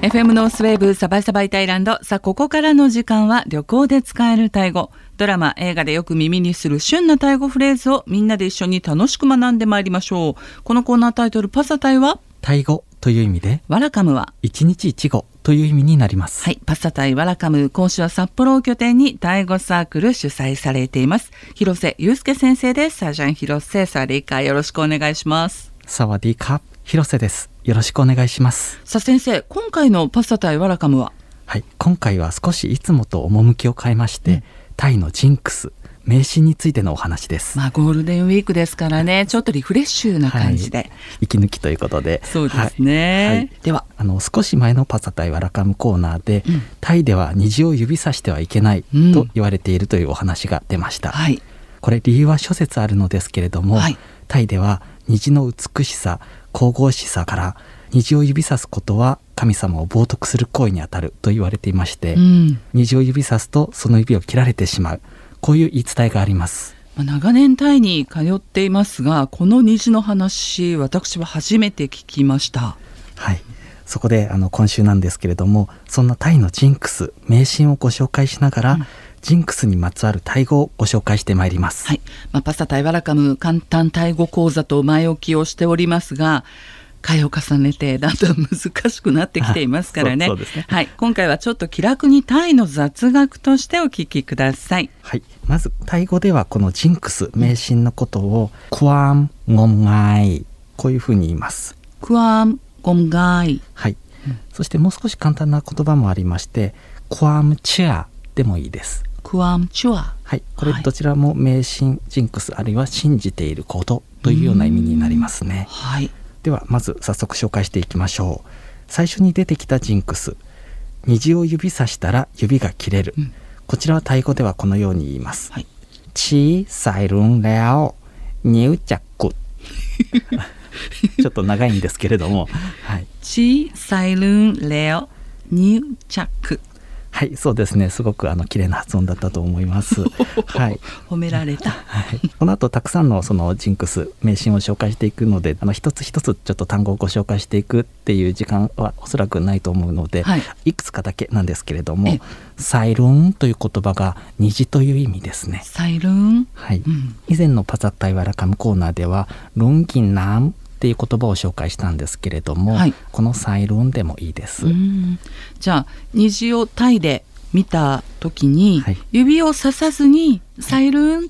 FM ノースウェーブサバイサバイタイランド。さあここからの時間は旅行で使えるタイ語。ドラマ映画でよく耳にする旬なタイ語フレーズをみんなで一緒に楽しく学んでまいりましょう。このコーナータイトルパサタイは？タイ語という意味でワラカムは？一日一語という意味になります。はいパサタイワラカム。講師は札幌を拠点にタイ語サークル主催されています。広瀬祐介先生です。サージャン広瀬。サリカよろしくお願いします。サワディーカ広瀬です。よろしくお願いします。さあ先生今回のパサタイワラカムは？はい。今回は少しいつもと趣を変えまして、うん、タイのジンクス迷信についてのお話です。まあゴールデンウィークですからね、ちょっとリフレッシュな感じで、はい、息抜きということで、そうですね。はい。はい、では。あの少し前のパサタイワラカムコーナーで、うん、タイでは虹を指さしてはいけないと言われているというお話が出ました。うん、これ理由は諸説あるのですけれども、タイでは虹の美しさ、神々しさから虹を指さすことは神様を冒涜する行為にあたると言われていまして、うん、虹を指さすとその指を切られてしまう。こういう言い伝えがあります。長年タイに通っていますがこの虹の話私は初めて聞きました。はい。そこであの今週なんですけれどもそんなタイのジンクス迷信をご紹介しながら、うんジンクスにまつわるタイ語をご紹介してまいります。はい、まあ、パスタタイワラカム簡単タイ語講座と前置きをしておりますが、回を重ねてだんだん難しくなってきていますからね。ねはい、今回はちょっと気楽にタイの雑学としてお聞きください。はい、まずタイ語ではこのジンクス迷信のことをクワンゴンガイこういうふうに言います。クワンゴンガイ。はい。うん、そしてもう少し簡単な言葉もありまして、クワムチアでもいいです。クワムチュア。はい、これどちらも迷信、ジンクスあるいは信じていることというような意味になりますね。はい。ではまず早速紹介していきましょう。最初に出てきたジンクス。虹を指さしたら指が切れる、うん、こちらはタイ語ではこのように言います、はい、チーサイルンレオニューチャックちょっと長いんですけれども、はい、チーサイルンレオニューチャックはい、そうですね。すごくあの綺麗な発音だったと思います。はい、褒められた。はい、この後たくさんのそのジンクス迷信を紹介していくので、あの一つ一つちょっと単語をご紹介していくっていう時間はおそらくないと思うので、はい、いくつかだけなんですけれども、サイルンという言葉が虹という意味ですね。サイルン？はい。うん、以前のパザッタイワラカムコーナーではルンギンナムっていう言葉を紹介したんですけれども、はい、このサイルンでもいいです。じゃあ虹をタイで見た時に、はい、指をささずに「サイルン」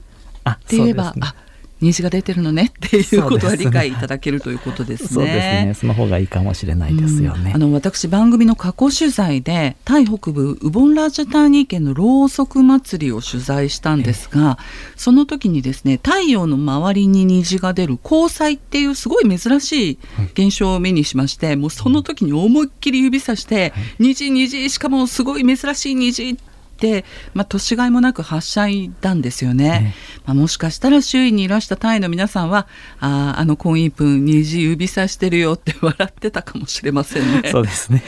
って言えば、ね、あ虹が出てるのね っていうことは理解いただけるということですね。そうですね。その方がいいかもしれないですよね。あの私番組の過去取材でタイ北部ウボンラージャターニー県のろうそく祭りを取材したんですが、その時にですね太陽の周りに虹が出る光彩っていうすごい珍しい現象を目にしまして、もうその時に思いっきり指さして「虹虹しかもすごい珍しい虹」ってで、まあ、年がいもなくはしゃいだんですよね、ねまあ、もしかしたら周囲にいらしたタイの皆さんはああのコンイープン虹指さしてるよって笑ってたかもしれませんね。そうですね。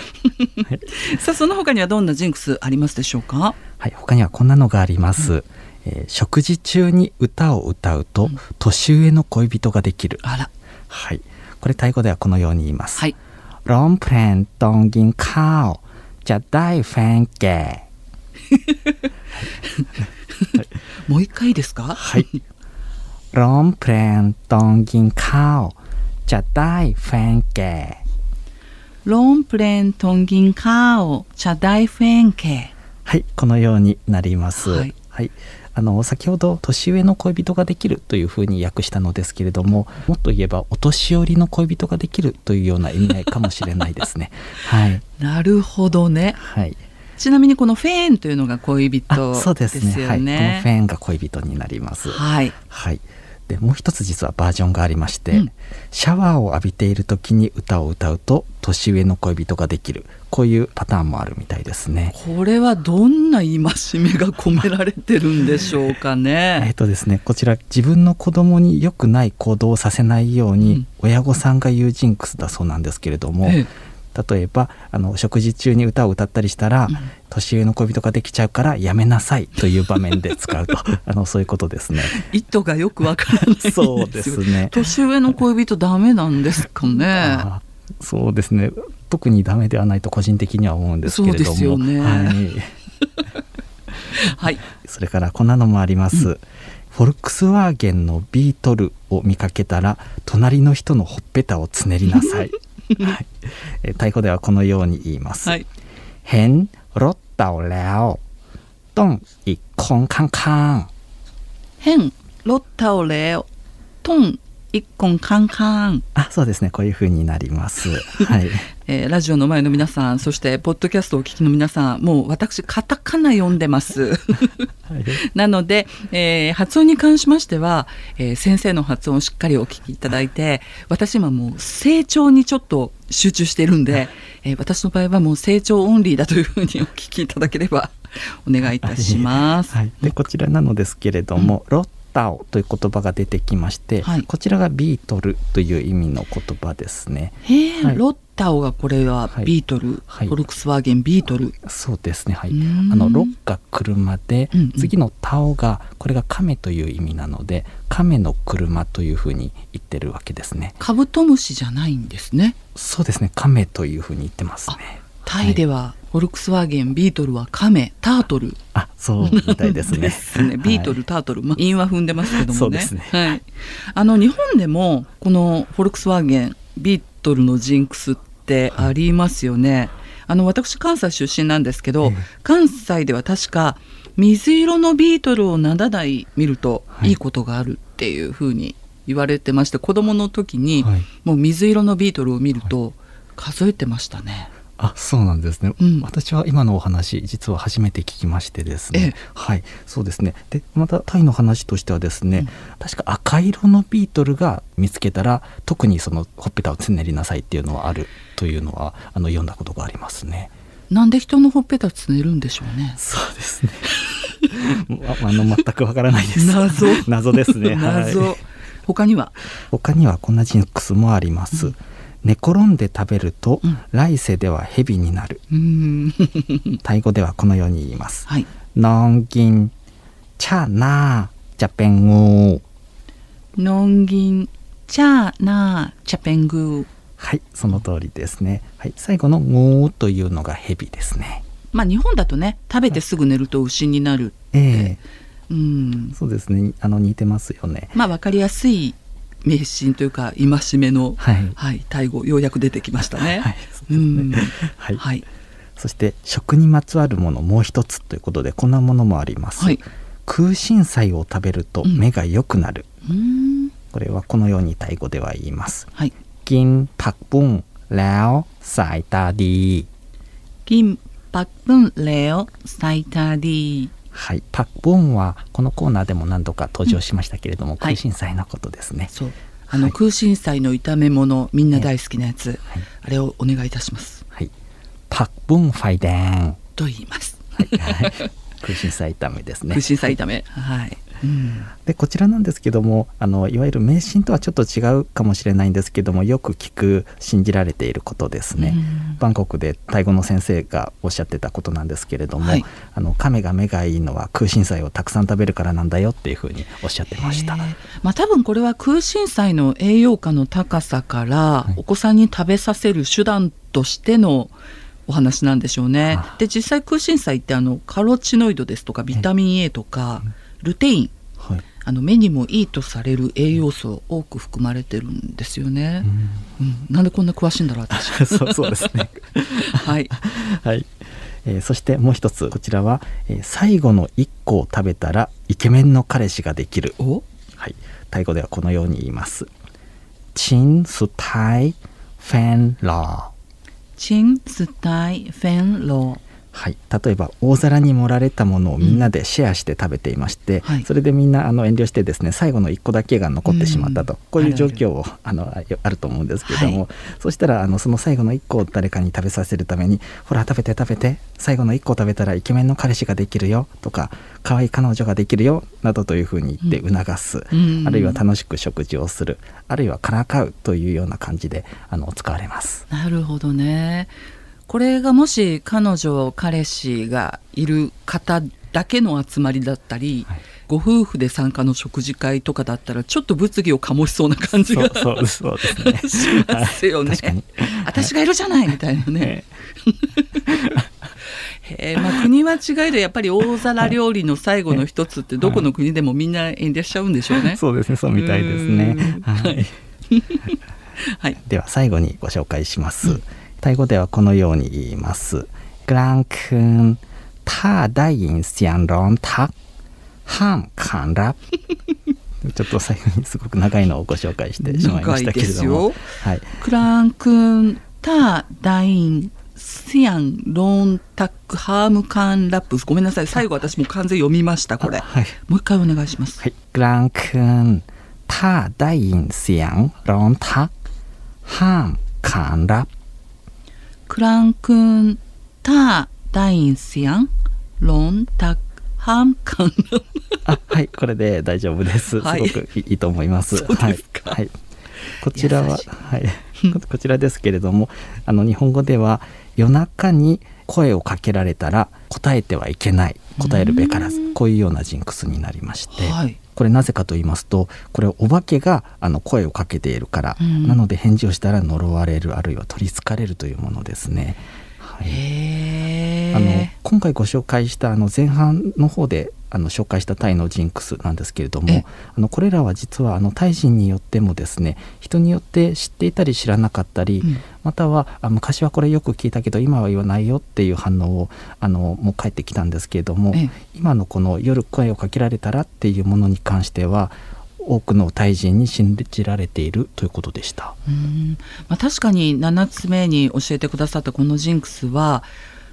さあその他にはどんなジンクスありますでしょうか？はい他にはこんなのがあります、うんえー、食事中に歌を歌うと、うん、年上の恋人ができる。あら。はい。これタイ語ではこのように言います。はいロンプレントンギンカオじゃ大フェンケもう一回いいですかはいร้องเพลงตอนกินข้าวจะได้แฟนแก่ร้องเพลงตอนกินข้าวจะได้แฟนแก่はいこのようになりますはい、はいあの先ほど年上の恋人ができるというふうに訳したのですけれどももっと言えばお年寄りの恋人ができるというような意味合いかもしれないですねはいなるほどねはい ちなみにこのフェーンというのが恋人そうですね。はい、このフェーンが恋人になります。はい、はい、でもう一つ実はバージョンがありまして、うん。シャワーを浴びている時に歌を歌うと年上の恋人ができる。こういうパターンもあるみたいですね。これはどんな戒めが込められてるんでしょうかえっね。とですねこちら自分の子供に良くない行動をさせないように、うん。親御さんが言うジンクスだそうなんですけれども、ええ例えばあの食事中に歌を歌ったりしたら、うん。年上の恋人ができちゃうからやめなさいという場面で使うと。あのそういうことですね。意図がよくわからないんですよそうですね。年上の恋人ダメなんですかね。そうですね。特にダメではないと個人的には思うんですけれども、ね、はい、はい、それからこんなのもあります、うん、フォルクスワーゲンのビートルを見かけたら隣の人のほっぺたをつねりなさい、はい、タイ語ではこのように言います。はい、へんろったおれおどんいこんかんかん。へんろったお一本カンカン。あそうですね。こういう風になります。はい、えー、ラジオの前の皆さんそしてポッドキャストをお聞きの皆さんもう私カタカナ読んでます、はい、なので、えー、発音に関しましては、えー、先生の発音をしっかりお聞きいただいて私今もう成長にちょっと集中しているんで、えー、私の場合はもう成長オンリーだというふうにお聞きいただければお願いいたします。はい、でこちらなのですけれども、うん、เต่า という言葉が出てきまして、はい、こちらがビートルという意味の言葉ですね。へはい、รถเต่า がこれはビートル、はい、フォルクスワーゲンビートル。そうですね。はい。あのรถ が車で、うんうん、次の เต่า がこれが亀という意味なので、亀の車というふうに言ってるわけですね。カブトムシじゃないんですね。そうですね。亀というふうに言ってますね。タイではフォルクスワーゲンビートルはカメタートルあそうみたいですね。すね。ビートル、タートル、まあ、韻は踏んでますけどもね、ね、はい、あの日本でもこのフォルクスワーゲンビートルのジンクスってありますよね、はい、あの私関西出身なんですけど、えー、関西では確か水色のビートルを7台見るとい。いことがあるっていうふうに言われてまして、はい、子供の時にもう水色のビートルを見ると数えてましたね。あそうなんですね、うん、私は今のお話実は初めて聞きましてですね。はい。そうですね。でまたタイの話としてはですね、うん、確か赤色のビートルが見つけたら特にそのほっぺたをつねりなさいっていうのはあるというのはあの読んだことがありますね。なんで人のほっぺたつねるんでしょうね。そうですね。あの全くわからないです。謎。謎ですね。謎、はい、他には？他にはこんなジンクスもあります、うん寝転んで食べると、うん、来世では蛇になる。タイ語ではこのように言います。はい。ノンギンチャナジャペングー。ノンギンチャナジャペングー。はい、その通りですね。はい、最後のゴーというのが蛇ですね。まあ日本だとね、食べてすぐ寝ると牛になる。ええー、うん、そうですね。あの似てますよね。まあわかりやすい迷信というか戒めの、はい、はい、タイ語ようやく出てきましたね。はい、そうですね。はい、はい、そして食にまつわるものもう一つということでこんなものもあります。はい、空心菜を食べると目が良くなる。うん、これはこのようにタイ語では言います。はい。กินผักบุ้งแล้วสายตาดีกินผักบุ้งแล้วสายตาดี はい、パクボンはこのコーナーでも何度か登場しましたけれども、うん、空心菜のことですね。そうあの、はい、空心菜の炒め物みんな大好きなやつ、はい、あれをお願いいたします。はい、パクボンファイデンと言います。はい、空心菜炒めですね。空心菜炒め、はい。でこちらなんですけどもあのいわゆる迷信とはちょっと違うかもしれないんですけどもよく聞く信じられていることですね、バンコクでタイ語の先生がおっしゃってたことなんですけれども、はい、あの亀が目がいいのは空心菜をたくさん食べるからなんだよっていうふうにおっしゃってました、まあ、多分これは空心菜の栄養価の高さから、はい、お子さんに食べさせる手段としてのお話なんでしょうね。で実際空心菜ってあのカロチノイドですとかビタミン A とか、ルテイン、はい、あの目にもいいとされる栄養素多く含まれてるんですよね。うん、うん、なんでこんな詳しいんだろう私。そ うそうですね。はい。はい。えー、そしてもう一つこちらは、えー、最後の一個を食べたらイケメンの彼氏ができる。はい。タイ語ではこのように言います。チンスタイフェンロー。チンスタイフェンロー。はい、例えば大皿に盛られたものをみんなでシェアして食べていまして、うん。はい、それでみんなあの遠慮してですね最後の1個だけが残ってしまったと、うん、こういう状況をあのあると思うんですけれども、はい、そしたらあのその最後の1個を誰かに食べさせるために「ほら食べて食べて最後の1個食べたらイケメンの彼氏ができるよ」とか「可愛い彼女ができるよ」などというふうに言って促す、うん、あるいは楽しく食事をする。あるいはからかうというような感じであの使われます。なるほどねこれがもし彼女彼氏がいる方だけの集まりだったり、はい、ご夫婦で参加の食事会とかだったらちょっと物議を醸しそうな感じがそうそうですね。しますよね。私がいるじゃないみたいなね。えー。まあ、国は違いでやっぱり大皿料理の最後の一つってどこの国でもみんな遠慮しちゃうんでしょうね。そうですね。そうみたいですね。はい、はい、では最後にご紹介します。うん、タイ語ではこのように言います。グラン君、他大イシャンロンタ、ハンカンラ。ちょっと最後にすごく長いのをご紹介してしまいましたけれども。はい、クラン君、タダインシアンロンタックハームカンラップごめんなさい。最後私も完全読みましたこれ、はい、もう一回お願いします、はい、グラン君タダインシアンロンタッハームカンラップクランクンターダインスヤン？ロンタクハンカンあはいこれで大丈夫です、はい、すごくいいと思います。そうですか、はい、はい、こちらははい。こちらですけれどもあの日本語では夜中に「声をかけられたら答えてはいけない答えるべからずこういうようなジンクスになりまして、はい、これなぜかと言いますとこれお化けがあの声をかけているから、なので返事をしたら呪われるあるいは取りつかれるというものですね。はい、あの今回ご紹介したあの前半の方であの紹介したタイのジンクスなんですけれどもあのこれらは実はあのタイ人によってもですね人によって知っていたり知らなかったり、うん、またはあ昔はこれよく聞いたけど今は言わないよっていう反応をあのもう返ってきたんですけれども今のこの夜声をかけられたらっていうものに関しては多くのタイ人に信じられているということでした。うん。まあ、確かに7つ目に教えてくださったこのジンクスは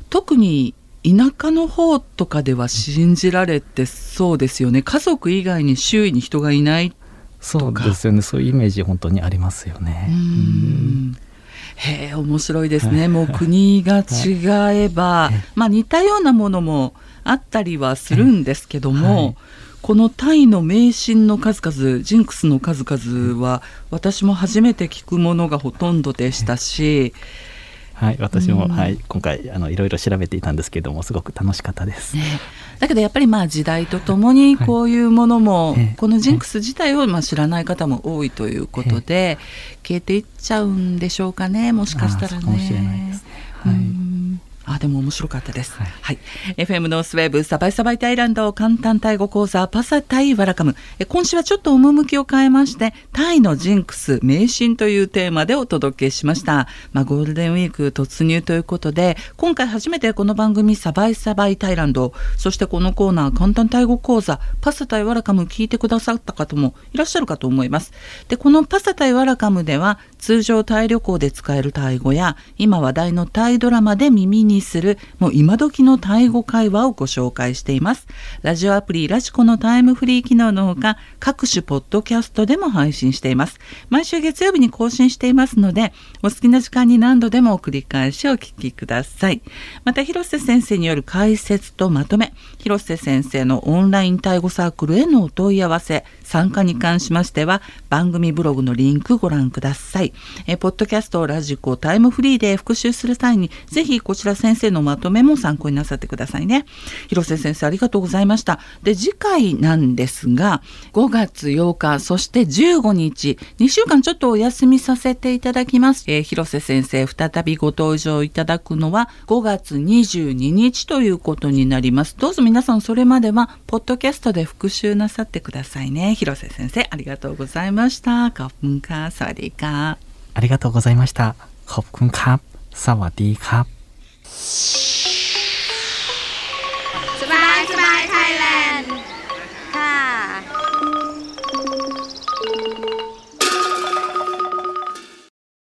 特に田舎の方とかでは信じられてそうですよね。家族以外に周囲に人がいないそうですよね。そういうイメージ本当にありますよね。うん。へえ面白いですね。もう国が違えば、まあ、似たようなものもあったりはするんですけども、はい、このタイの迷信の数々ジンクスの数々は私も初めて聞くものがほとんどでしたし。はい、私も、うん、はい、今回あのいろいろ調べていたんですけどもすごく楽しかったです。ね、だけどやっぱりまあ時代とともにこういうものも、はい、このジンクス自体をまあ知らない方も多いということで、消えていっちゃうんでしょうかねもしかしたらね。かもしれないですね。はい。あでも面白かったです。はい、はい、FM ノースウェーブサバイサバイタイランド簡単タイ語講座 ภาษาไทยวันละคำ。今週はちょっと趣を変えましてタイのジンクス迷信というテーマでお届けしました。まあゴールデンウィーク突入ということで今回初めてこの番組サバイサバイタイランドそしてこのコーナー簡単タイ語講座 ภาษาไทยวันละคำ 聞いてくださった方もいらっしゃるかと思います。でこのパサタイワラカムでは通常タイ旅行で使えるタイ語や今話題のタイドラマで耳にするもう今時のタイ語会話をご紹介しています。ラジオアプリラジコのタイムフリー機能のほか各種ポッドキャストでも配信しています。毎週月曜日に更新していますのでお好きな時間に何度でも繰り返しお聞きください。また広瀬先生による解説とまとめ広瀬先生のオンラインタイ語サークルへのお問い合わせ参加に関しましては番組ブログのリンクご覧ください。えポッドキャストラジコタイムフリーで復習する際にぜひこちら先先生のまとめも参考になさってくださいね。広瀬先生ありがとうございました。で次回なんですが5月8日そして15日2週間ちょっとお休みさせていただきます。えー、広瀬先生再びご登場いただくのは5月22日ということになります。どうぞ皆さんそれまではポッドキャストで復習なさってくださいね。広瀬先生ありがとうございました。花粉かサワディか。ありがとうございました。ขップคุณサワディสวั สบายสบายไทยแลนด์ค่ะ